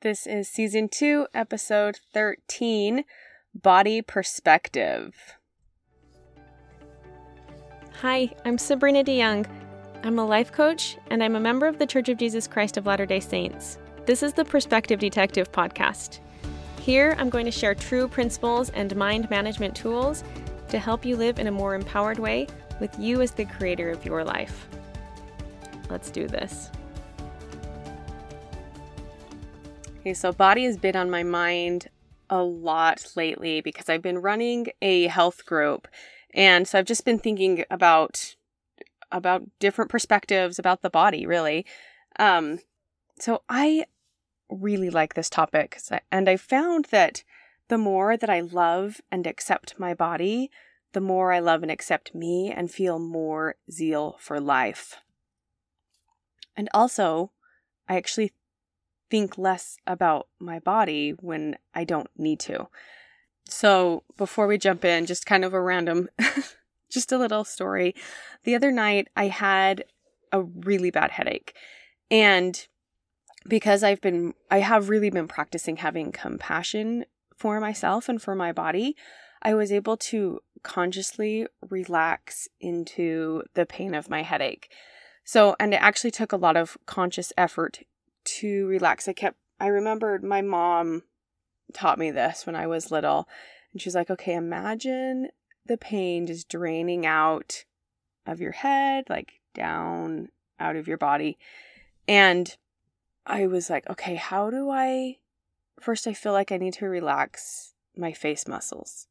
This is season two, episode 13 Body Perspective. Hi, I'm Sabrina DeYoung. I'm a life coach and I'm a member of the Church of Jesus Christ of Latter day Saints. This is the Perspective Detective podcast. Here, I'm going to share true principles and mind management tools to help you live in a more empowered way with you as the creator of your life. Let's do this. Okay, so body has been on my mind a lot lately because I've been running a health group. And so I've just been thinking about about different perspectives about the body, really. Um, so I really like this topic, and I found that the more that I love and accept my body, the more I love and accept me and feel more zeal for life. And also, I actually think less about my body when I don't need to. So, before we jump in, just kind of a random, just a little story. The other night, I had a really bad headache. And because I've been, I have really been practicing having compassion for myself and for my body, I was able to consciously relax into the pain of my headache. So, and it actually took a lot of conscious effort to relax. I kept, I remembered my mom taught me this when I was little. And she's like, okay, imagine the pain just draining out of your head, like down out of your body. And I was like, okay, how do I? First, I feel like I need to relax my face muscles.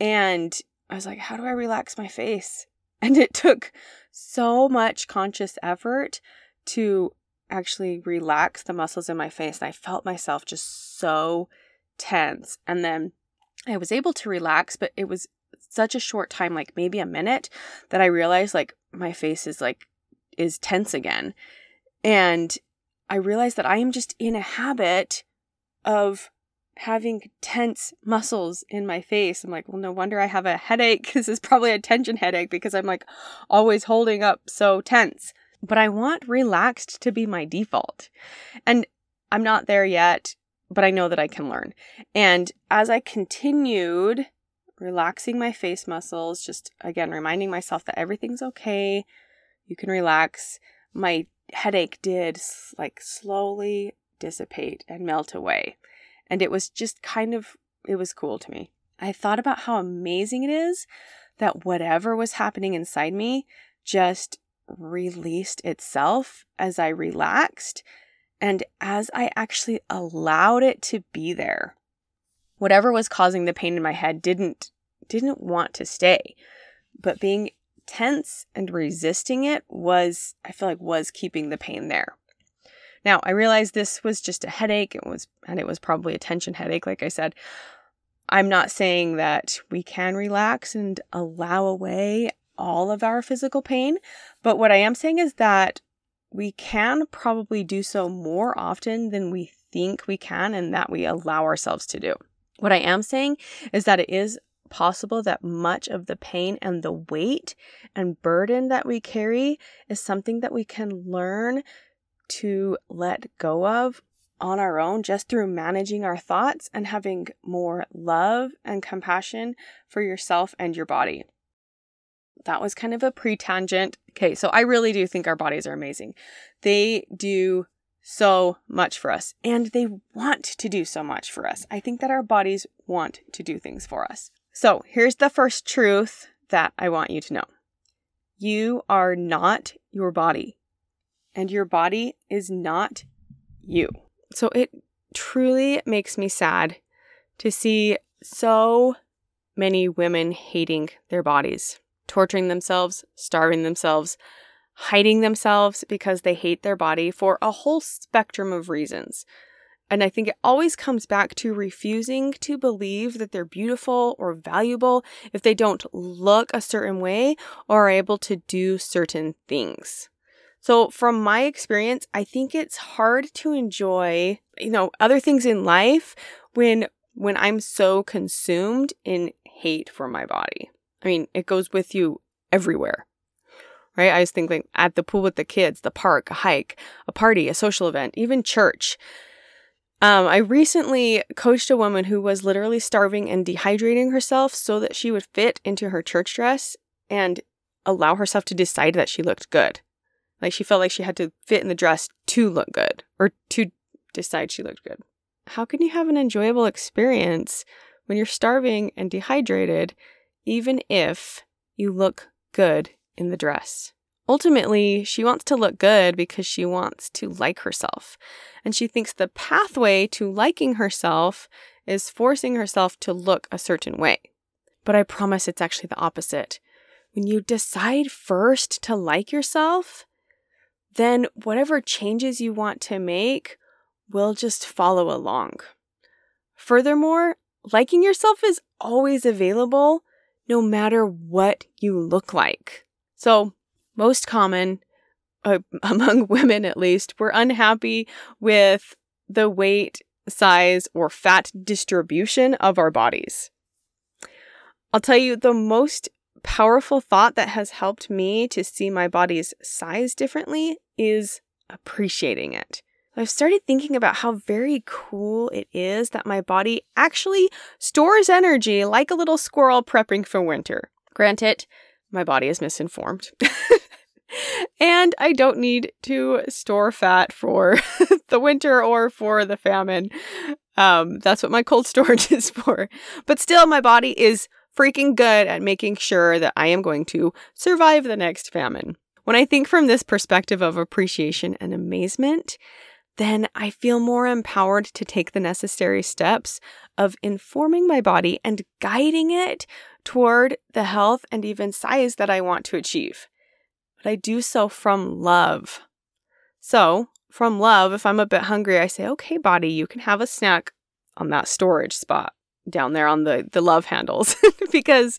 And I was like, how do I relax my face? And it took so much conscious effort to actually relax the muscles in my face. And I felt myself just so tense. And then I was able to relax, but it was such a short time, like maybe a minute, that I realized like my face is like, is tense again. And I realized that I am just in a habit of having tense muscles in my face. I'm like, well, no wonder I have a headache. This is probably a tension headache because I'm like always holding up so tense but I want relaxed to be my default. And I'm not there yet, but I know that I can learn. And as I continued relaxing my face muscles, just again reminding myself that everything's okay, you can relax, my headache did like slowly dissipate and melt away. And it was just kind of, it was cool to me. I thought about how amazing it is that whatever was happening inside me just released itself as I relaxed and as I actually allowed it to be there. Whatever was causing the pain in my head didn't didn't want to stay. But being tense and resisting it was I feel like was keeping the pain there. Now, I realized this was just a headache. It was and it was probably a tension headache like I said. I'm not saying that we can relax and allow away all of our physical pain. But what I am saying is that we can probably do so more often than we think we can and that we allow ourselves to do. What I am saying is that it is possible that much of the pain and the weight and burden that we carry is something that we can learn to let go of on our own just through managing our thoughts and having more love and compassion for yourself and your body that was kind of a pre tangent. Okay, so I really do think our bodies are amazing. They do so much for us, and they want to do so much for us. I think that our bodies want to do things for us. So here's the first truth that I want you to know you are not your body, and your body is not you. So it truly makes me sad to see so many women hating their bodies torturing themselves, starving themselves, hiding themselves because they hate their body for a whole spectrum of reasons. And I think it always comes back to refusing to believe that they're beautiful or valuable if they don't look a certain way or are able to do certain things. So from my experience, I think it's hard to enjoy, you know, other things in life when when I'm so consumed in hate for my body. I mean, it goes with you everywhere. Right? I was thinking at the pool with the kids, the park, a hike, a party, a social event, even church. Um, I recently coached a woman who was literally starving and dehydrating herself so that she would fit into her church dress and allow herself to decide that she looked good. Like she felt like she had to fit in the dress to look good or to decide she looked good. How can you have an enjoyable experience when you're starving and dehydrated, even if you look good in the dress? Ultimately, she wants to look good because she wants to like herself. And she thinks the pathway to liking herself is forcing herself to look a certain way. But I promise it's actually the opposite. When you decide first to like yourself, then whatever changes you want to make will just follow along. Furthermore, liking yourself is always available no matter what you look like. So, most common uh, among women at least, we're unhappy with the weight, size, or fat distribution of our bodies. I'll tell you the most powerful thought that has helped me to see my body's size differently is appreciating it. I've started thinking about how very cool it is that my body actually stores energy like a little squirrel prepping for winter. Granted, my body is misinformed. and I don't need to store fat for the winter or for the famine. Um, that's what my cold storage is for. But still, my body is freaking good at making sure that I am going to survive the next famine. When I think from this perspective of appreciation and amazement, then I feel more empowered to take the necessary steps of informing my body and guiding it toward the health and even size that I want to achieve. But I do so from love. So, from love, if I'm a bit hungry, I say, okay, body, you can have a snack on that storage spot down there on the, the love handles because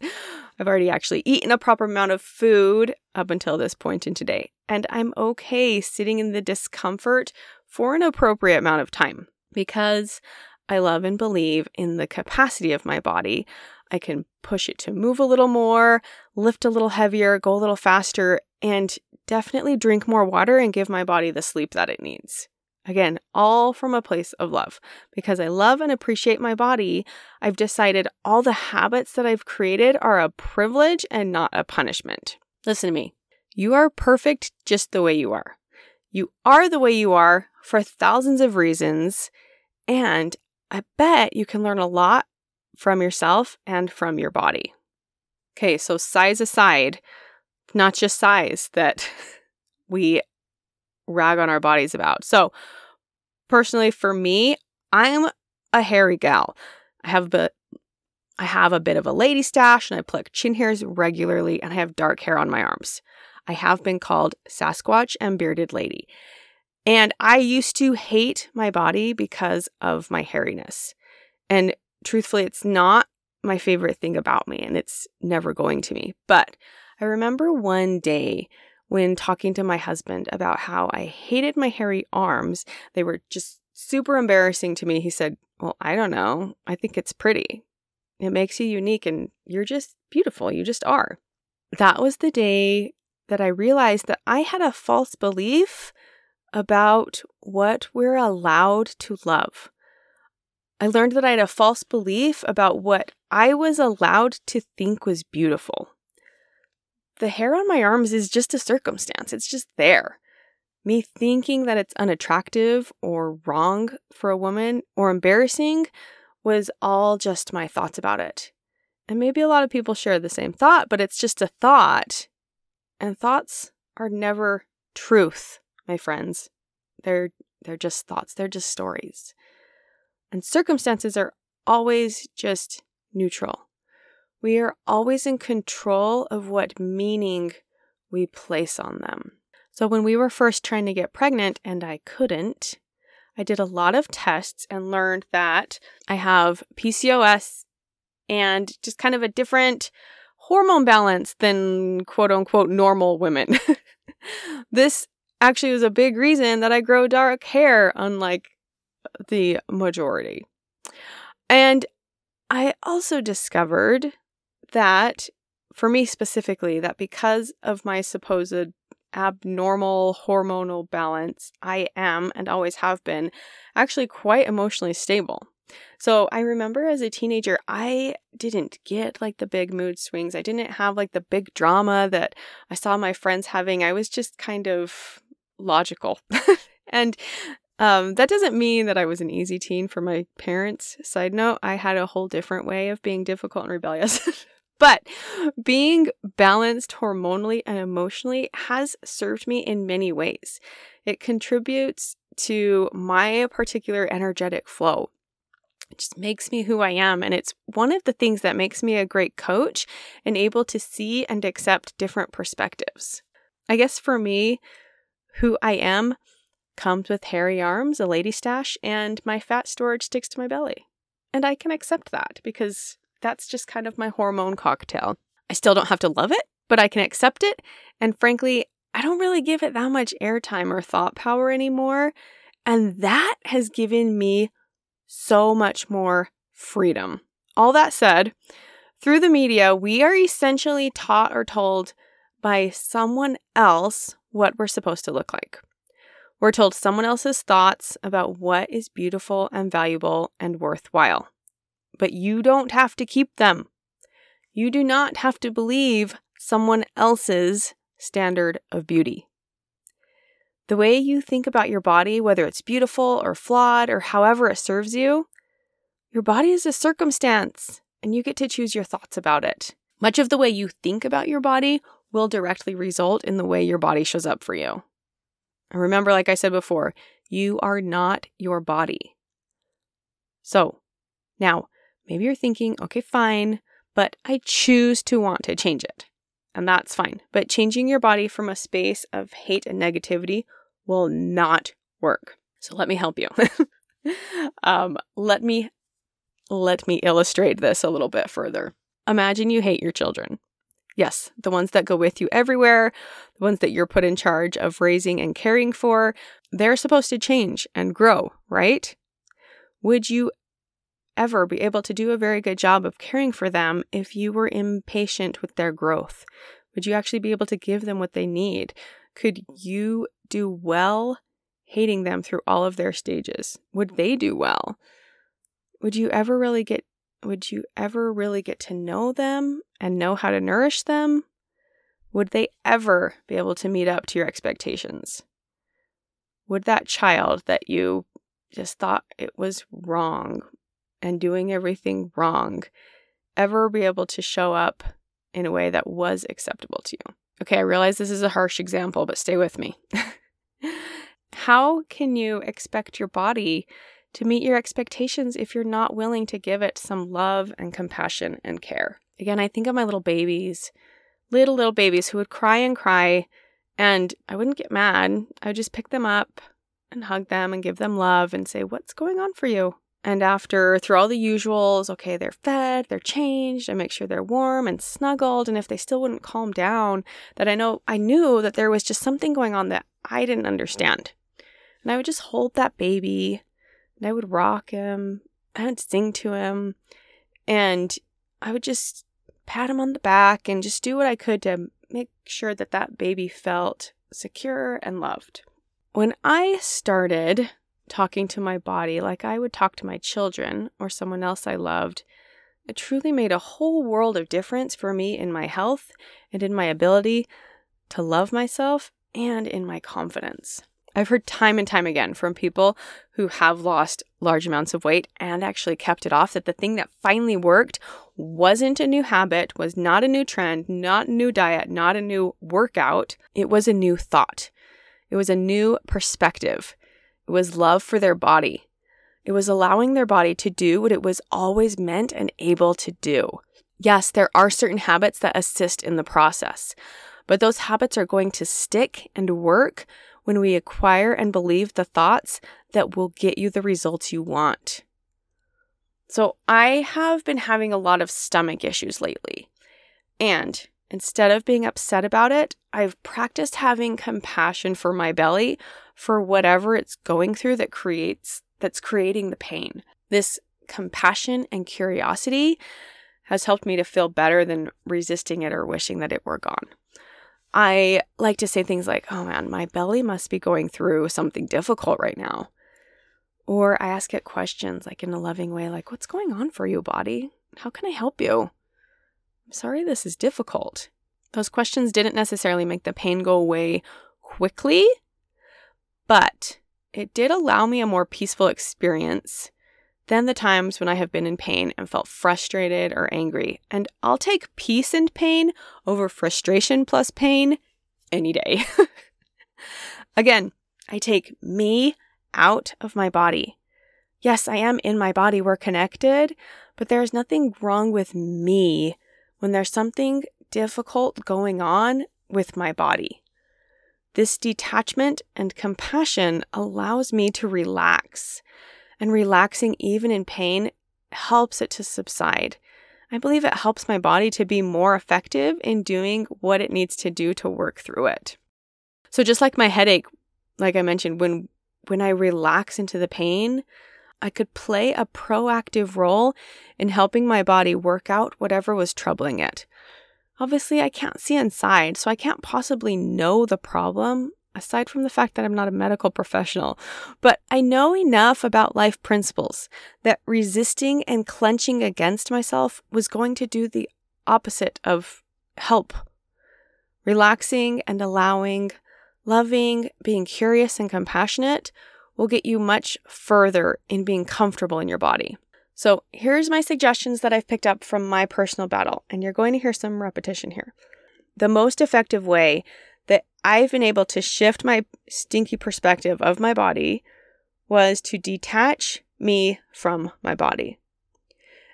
I've already actually eaten a proper amount of food up until this point in today. And I'm okay sitting in the discomfort for an appropriate amount of time because I love and believe in the capacity of my body. I can push it to move a little more, lift a little heavier, go a little faster, and definitely drink more water and give my body the sleep that it needs. Again, all from a place of love. Because I love and appreciate my body, I've decided all the habits that I've created are a privilege and not a punishment. Listen to me. You are perfect just the way you are. You are the way you are for thousands of reasons. And I bet you can learn a lot from yourself and from your body. Okay, so size aside, not just size that we rag on our bodies about. So, personally, for me, I'm a hairy gal. I have a bit, I have a bit of a lady stash and I pluck chin hairs regularly and I have dark hair on my arms. I have been called Sasquatch and Bearded Lady. And I used to hate my body because of my hairiness. And truthfully, it's not my favorite thing about me, and it's never going to be. But I remember one day when talking to my husband about how I hated my hairy arms, they were just super embarrassing to me. He said, Well, I don't know. I think it's pretty. It makes you unique, and you're just beautiful. You just are. That was the day that I realized that I had a false belief about what we're allowed to love. I learned that I had a false belief about what I was allowed to think was beautiful. The hair on my arms is just a circumstance, it's just there. Me thinking that it's unattractive or wrong for a woman or embarrassing was all just my thoughts about it. And maybe a lot of people share the same thought, but it's just a thought. And thoughts are never truth my friends. They're they're just thoughts, they're just stories. And circumstances are always just neutral. We are always in control of what meaning we place on them. So when we were first trying to get pregnant and I couldn't, I did a lot of tests and learned that I have PCOS and just kind of a different hormone balance than quote unquote normal women. this actually was a big reason that I grow dark hair, unlike the majority. And I also discovered that, for me specifically, that because of my supposed abnormal hormonal balance, I am and always have been actually quite emotionally stable. So I remember as a teenager, I didn't get like the big mood swings. I didn't have like the big drama that I saw my friends having. I was just kind of logical. and um, that doesn't mean that I was an easy teen for my parents. Side note, I had a whole different way of being difficult and rebellious. but being balanced hormonally and emotionally has served me in many ways. It contributes to my particular energetic flow. It just makes me who I am. And it's one of the things that makes me a great coach and able to see and accept different perspectives. I guess for me, who I am comes with hairy arms, a lady stash, and my fat storage sticks to my belly. And I can accept that because that's just kind of my hormone cocktail. I still don't have to love it, but I can accept it. And frankly, I don't really give it that much airtime or thought power anymore. And that has given me so much more freedom. All that said, through the media, we are essentially taught or told by someone else what we're supposed to look like. We're told someone else's thoughts about what is beautiful and valuable and worthwhile. But you don't have to keep them. You do not have to believe someone else's standard of beauty. The way you think about your body, whether it's beautiful or flawed or however it serves you, your body is a circumstance and you get to choose your thoughts about it. Much of the way you think about your body will directly result in the way your body shows up for you. And remember, like I said before, you are not your body. So, now, maybe you're thinking, okay, fine, but I choose to want to change it. And that's fine. But changing your body from a space of hate and negativity will not work. So let me help you. um, let me let me illustrate this a little bit further. Imagine you hate your children. Yes, the ones that go with you everywhere, the ones that you're put in charge of raising and caring for, they're supposed to change and grow, right? Would you ever be able to do a very good job of caring for them if you were impatient with their growth? Would you actually be able to give them what they need? Could you do well hating them through all of their stages? Would they do well? Would you ever really get would you ever really get to know them and know how to nourish them? Would they ever be able to meet up to your expectations? Would that child that you just thought it was wrong and doing everything wrong ever be able to show up in a way that was acceptable to you? Okay, I realize this is a harsh example, but stay with me. How can you expect your body to meet your expectations if you're not willing to give it some love and compassion and care. Again, I think of my little babies, little, little babies who would cry and cry, and I wouldn't get mad. I would just pick them up and hug them and give them love and say, What's going on for you? And after, through all the usuals, okay, they're fed, they're changed, I make sure they're warm and snuggled. And if they still wouldn't calm down, that I know, I knew that there was just something going on that I didn't understand. And I would just hold that baby and I would rock him. I would sing to him. And I would just pat him on the back and just do what I could to make sure that that baby felt secure and loved. When I started talking to my body like I would talk to my children or someone else I loved, it truly made a whole world of difference for me in my health and in my ability to love myself and in my confidence. I've heard time and time again from people who have lost large amounts of weight and actually kept it off that the thing that finally worked wasn't a new habit, was not a new trend, not a new diet, not a new workout. It was a new thought. It was a new perspective. It was love for their body. It was allowing their body to do what it was always meant and able to do. Yes, there are certain habits that assist in the process, but those habits are going to stick and work when we acquire and believe the thoughts that will get you the results you want. So, I have been having a lot of stomach issues lately. And instead of being upset about it, I've practiced having compassion for my belly for whatever it's going through that creates that's creating the pain. This compassion and curiosity has helped me to feel better than resisting it or wishing that it were gone. I like to say things like, oh man, my belly must be going through something difficult right now. Or I ask it questions like in a loving way, like, what's going on for you, body? How can I help you? Sorry this is difficult. Those questions didn't necessarily make the pain go away quickly, but it did allow me a more peaceful experience than the times when I have been in pain and felt frustrated or angry. And I'll take peace and pain over frustration plus pain any day. Again, I take me out of my body. Yes, I am in my body. We're connected, but there's nothing wrong with me when there's something difficult going on with my body. This detachment and compassion allows me to relax, and relaxing even in pain helps it to subside. I believe it helps my body to be more effective in doing what it needs to do to work through it. So just like my headache, like I mentioned, when when I relax into the pain, I could play a proactive role in helping my body work out whatever was troubling it. Obviously, I can't see inside, so I can't possibly know the problem, aside from the fact that I'm not a medical professional. But I know enough about life principles that resisting and clenching against myself was going to do the opposite of help. Relaxing and allowing loving, being curious, and compassionate will get you much further in being comfortable in your body. So, here's my suggestions that I've picked up from my personal battle, and you're going to hear some repetition here. The most effective way that I've been able to shift my stinky perspective of my body was to detach me from my body.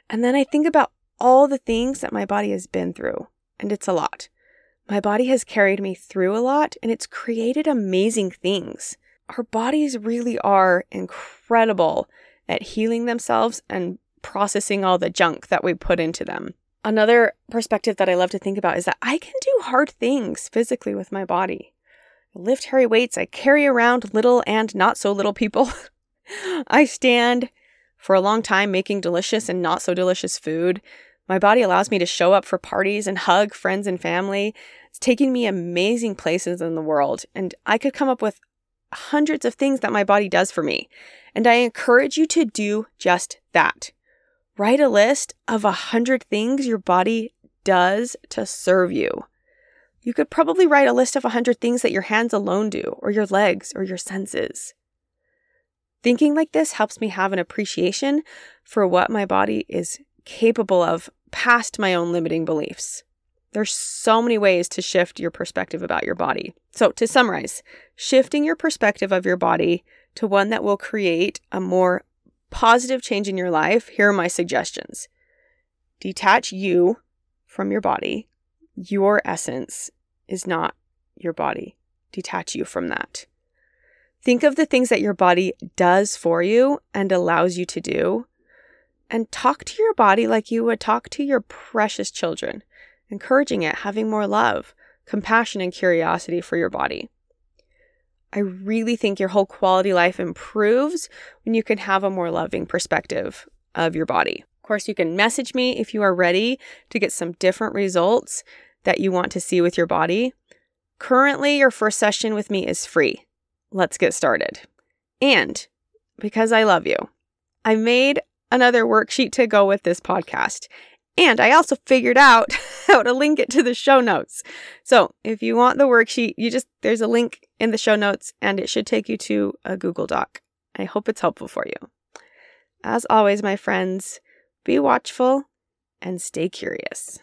And then I think about all the things that my body has been through, and it's a lot. My body has carried me through a lot and it's created amazing things. Our bodies really are incredible at healing themselves and processing all the junk that we put into them. Another perspective that I love to think about is that I can do hard things physically with my body. I lift heavy weights, I carry around little and not so little people. I stand for a long time making delicious and not so delicious food. My body allows me to show up for parties and hug friends and family. It's taking me amazing places in the world, and I could come up with hundreds of things that my body does for me. And I encourage you to do just that. Write a list of a hundred things your body does to serve you. You could probably write a list of a hundred things that your hands alone do, or your legs, or your senses. Thinking like this helps me have an appreciation for what my body is capable of past my own limiting beliefs. There's so many ways to shift your perspective about your body. So, to summarize, shifting your perspective of your body to one that will create a more positive change in your life, here are my suggestions. Detach you from your body. Your essence is not your body. Detach you from that. Think of the things that your body does for you and allows you to do and talk to your body like you would talk to your precious children, encouraging it, having more love, compassion, and curiosity for your body. I really think your whole quality life improves when you can have a more loving perspective of your body. Of course, you can message me if you are ready to get some different results that you want to see with your body. Currently, your first session with me is free. Let's get started. And because I love you, I made another worksheet to go with this podcast. And I also figured out how to link it to the show notes. So if you want the worksheet, you just, there's a link in the show notes and it should take you to a Google Doc. I hope it's helpful for you. As always, my friends, be watchful and stay curious.